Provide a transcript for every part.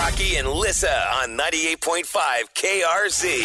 Rocky and Lissa on 98.5 KRZ.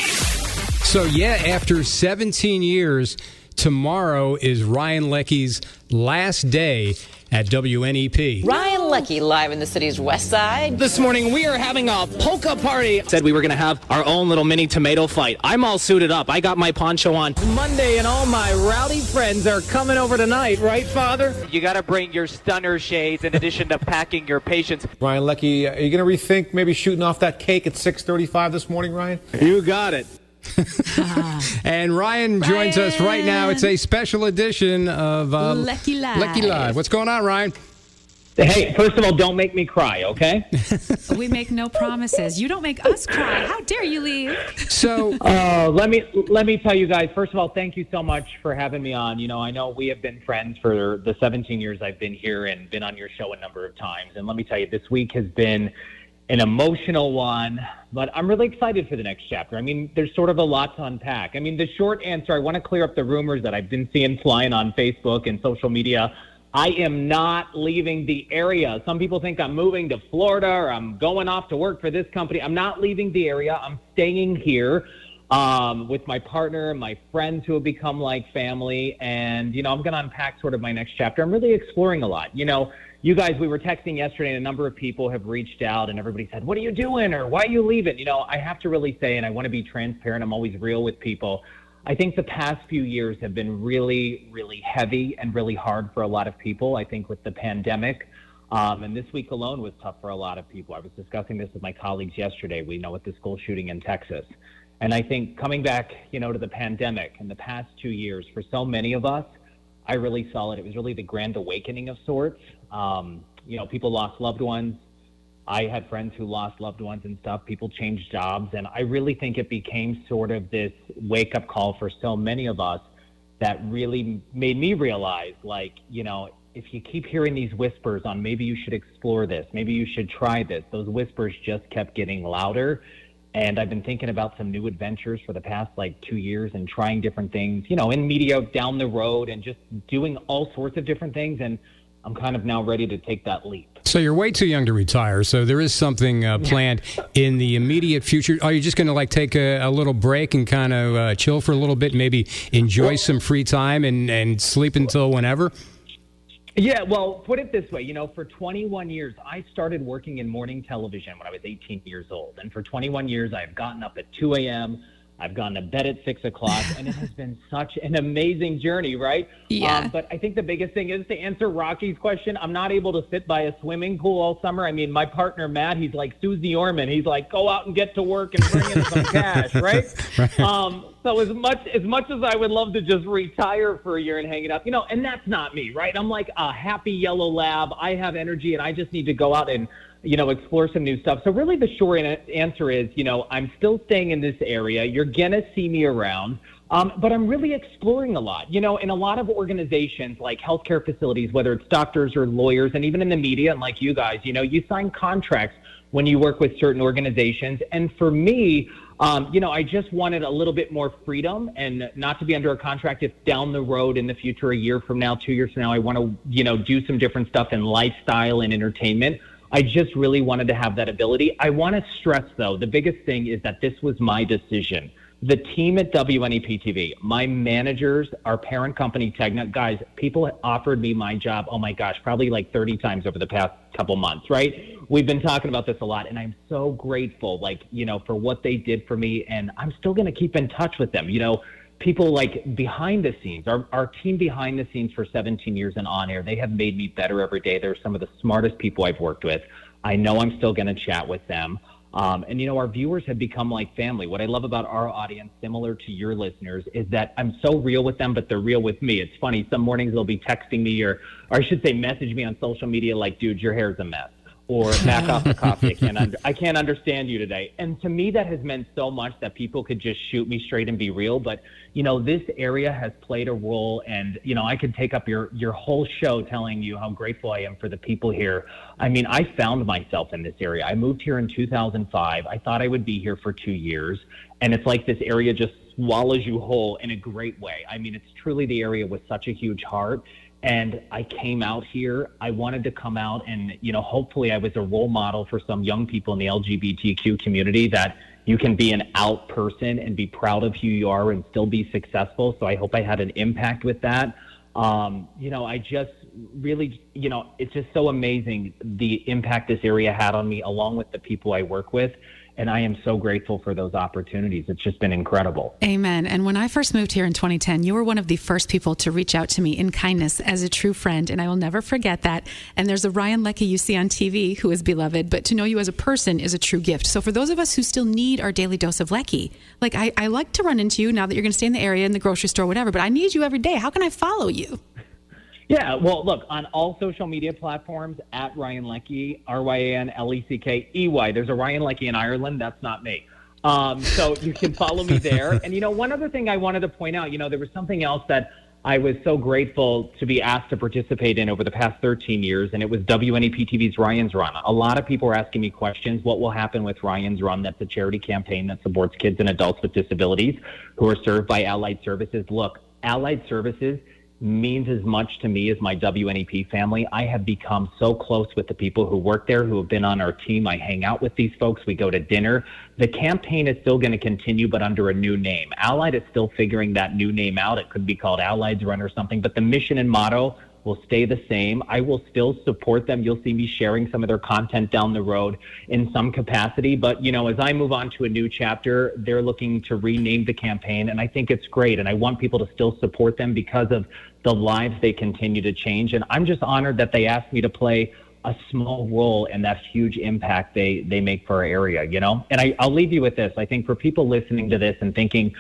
So, yeah, after 17 years, tomorrow is Ryan Leckey's last day at WNEP. Ryan Leckey live in the city's west side. This morning we are having a polka party. Said we were going to have our own little mini tomato fight. I'm all suited up. I got my poncho on. Monday and all my rowdy friends are coming over tonight, right, Father? You got to bring your stunner shades in addition to packing your patience. Ryan Leckey, are you going to rethink maybe shooting off that cake at 6:35 this morning, Ryan? You got it. and Ryan joins us right now. It's a special edition of uh, Leckey Live. Leckey Live. What's going on, Ryan? Hey, first of all, don't make me cry, okay? We make no promises. You don't make us cry. How dare you leave? So, Uh, let me let me tell you guys. First of all, thank you so much for having me on. You know, I know we have been friends for the 17 years I've been here and been on your show a number of times. And let me tell you, this week has been an emotional one, but I'm really excited for the next chapter. I mean, there's sort of a lot to unpack. I mean, the short answer, I want to clear up the rumors that I've been seeing flying on Facebook and social media. I am not leaving the area. Some people think I'm moving to Florida or I'm going off to work for this company. I'm not leaving the area. I'm staying here um, with my partner, my friends who have become like family. And, you know, I'm going to unpack sort of my next chapter. I'm really exploring a lot. You know, you guys, we were texting yesterday, and a number of people have reached out, and everybody said, What are you doing? or Why are you leaving? You know, I have to really say, and I want to be transparent, I'm always real with people. I think the past few years have been really, really heavy and really hard for a lot of people. I think with the pandemic, um, and this week alone was tough for a lot of people. I was discussing this with my colleagues yesterday. We know with the school shooting in Texas. And I think coming back, you know, to the pandemic in the past two years, for so many of us, I really saw it. It was really the grand awakening of sorts. Um, you know, people lost loved ones. I had friends who lost loved ones and stuff. People changed jobs. And I really think it became sort of this wake up call for so many of us that really made me realize, like, you know, if you keep hearing these whispers on maybe you should explore this, maybe you should try this, those whispers just kept getting louder. And I've been thinking about some new adventures for the past like two years and trying different things, you know, in media down the road and just doing all sorts of different things. And I'm kind of now ready to take that leap. So you're way too young to retire. So there is something uh, planned in the immediate future. Are you just going to like take a, a little break and kind of uh, chill for a little bit, maybe enjoy some free time and, and sleep until whenever? Yeah, well, put it this way, you know, for 21 years, I started working in morning television when I was 18 years old. And for 21 years, I've gotten up at 2 a.m., I've gone to bed at 6 o'clock, and it has been such an amazing journey, right? Yeah. Um, but I think the biggest thing is to answer Rocky's question, I'm not able to sit by a swimming pool all summer. I mean, my partner, Matt, he's like Suze Orman. He's like, go out and get to work and bring in some cash, right? Right. Um, so as much as much as I would love to just retire for a year and hang it up, you know, and that's not me, right? I'm like a happy yellow lab. I have energy, and I just need to go out and you know explore some new stuff. So really, the short answer is, you know, I'm still staying in this area. You're gonna see me around. Um, but I'm really exploring a lot. You know, in a lot of organizations like healthcare facilities, whether it's doctors or lawyers, and even in the media, and like you guys, you know, you sign contracts when you work with certain organizations. And for me, um, you know, I just wanted a little bit more freedom and not to be under a contract if down the road in the future, a year from now, two years from now, I want to, you know, do some different stuff in lifestyle and entertainment. I just really wanted to have that ability. I want to stress, though, the biggest thing is that this was my decision. The team at WNEP TV, my managers, our parent company, Tegna, guys, people offered me my job, oh my gosh, probably like 30 times over the past couple months, right? We've been talking about this a lot, and I'm so grateful, like, you know, for what they did for me. And I'm still going to keep in touch with them. You know, people like behind the scenes, our, our team behind the scenes for 17 years and on air, they have made me better every day. They're some of the smartest people I've worked with. I know I'm still going to chat with them. Um, and you know, our viewers have become like family. What I love about our audience, similar to your listeners, is that I'm so real with them, but they're real with me. It's funny. Some mornings they'll be texting me, or, or I should say, message me on social media, like, "Dude, your hair's a mess." Or back off the coffee. I can't under, I can't understand you today. And to me, that has meant so much that people could just shoot me straight and be real. But you know, this area has played a role, and you know, I could take up your your whole show telling you how grateful I am for the people here. I mean, I found myself in this area. I moved here in 2005. I thought I would be here for two years, and it's like this area just swallows you whole in a great way. I mean, it's truly the area with such a huge heart and I came out here. I wanted to come out and, you know, hopefully I was a role model for some young people in the LGBTQ community that you can be an out person and be proud of who you are and still be successful. So I hope I had an impact with that. Um, you know, I just really, you know, it's just so amazing the impact this area had on me, along with the people I work with and I am so grateful for those opportunities. It's just been incredible. Amen. And when I first moved here in 2010, you were one of the first people to reach out to me in kindness as a true friend, and I will never forget that. And there's a Ryan Leckey you see on TV who is beloved, but to know you as a person is a true gift. So for those of us who still need our daily dose of Leckey, like I, I like to run into you now that you're going to stay in the area in the grocery store, whatever, but I need you every day. How can I follow you? Yeah, well, look, on all social media platforms, at Ryan Leckey, R Y A N L E C K E Y. There's a Ryan Leckie in Ireland. That's not me. Um, so you can follow me there. And, you know, one other thing I wanted to point out, you know, there was something else that I was so grateful to be asked to participate in over the past 13 years, and it was WNEP TV's Ryan's Run. A lot of people were asking me questions. What will happen with Ryan's Run? That's a charity campaign that supports kids and adults with disabilities who are served by Allied Services. Look, Allied Services – means as much to me as my WNEP family. I have become so close with the people who work there, who have been on our team. I hang out with these folks. We go to dinner. The campaign is still going to continue, but under a new name. Allied is still figuring that new name out. It could be called Allied's Run or something, but the mission and motto will stay the same. I will still support them. You'll see me sharing some of their content down the road in some capacity. But, you know, as I move on to a new chapter, they're looking to rename the campaign. And I think it's great. And I want people to still support them because of the lives they continue to change. And I'm just honored that they asked me to play a small role in that huge impact they they make for our area you know and I, i'll leave you with this i think for people listening to this and thinking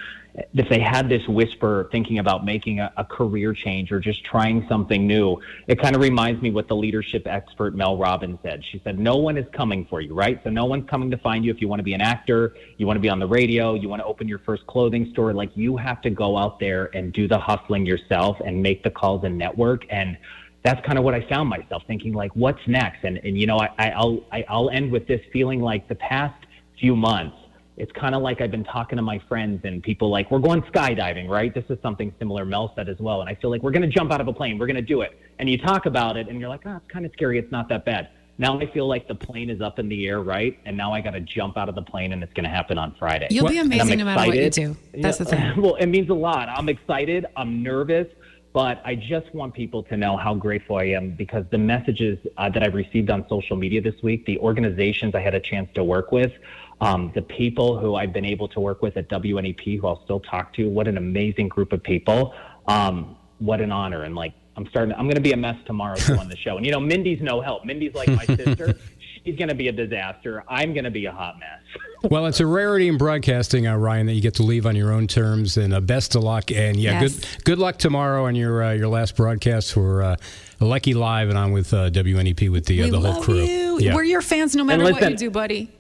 if they had this whisper thinking about making a, a career change or just trying something new, it kind of reminds me what the leadership expert Mel Robbins said. She said, No one is coming for you, right? So no one's coming to find you if you want to be an actor, you want to be on the radio, you want to open your first clothing store. Like you have to go out there and do the hustling yourself and make the calls and network. And that's kind of what I found myself thinking, like, what's next? And, and you know, I, I'll, I, I'll end with this feeling like the past few months, it's kind of like I've been talking to my friends and people like, we're going skydiving, right? This is something similar Mel said as well. And I feel like we're going to jump out of a plane. We're going to do it. And you talk about it and you're like, oh, it's kind of scary. It's not that bad. Now I feel like the plane is up in the air, right? And now I got to jump out of the plane and it's going to happen on Friday. You'll be amazing no matter what you do. That's the thing. Well, it means a lot. I'm excited. I'm nervous. But I just want people to know how grateful I am because the messages uh, that I've received on social media this week, the organizations I had a chance to work with, um, the people who I've been able to work with at WNEP, who I'll still talk to. What an amazing group of people. Um, what an honor. And like, I'm starting, I'm going to be a mess tomorrow on the show. And you know, Mindy's no help. Mindy's like my sister. She's going to be a disaster. I'm going to be a hot mess. well, it's a rarity in broadcasting, uh, Ryan, that you get to leave on your own terms. And uh, best of luck. And yeah, yes. good good luck tomorrow on your uh, your last broadcast for uh, Leckey Live and on with uh, WNEP with the, uh, the whole crew. You. Yeah. We're your fans no matter listen, what you do, buddy.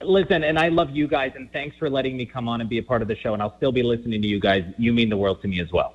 Listen, and I love you guys, and thanks for letting me come on and be a part of the show. And I'll still be listening to you guys. You mean the world to me as well.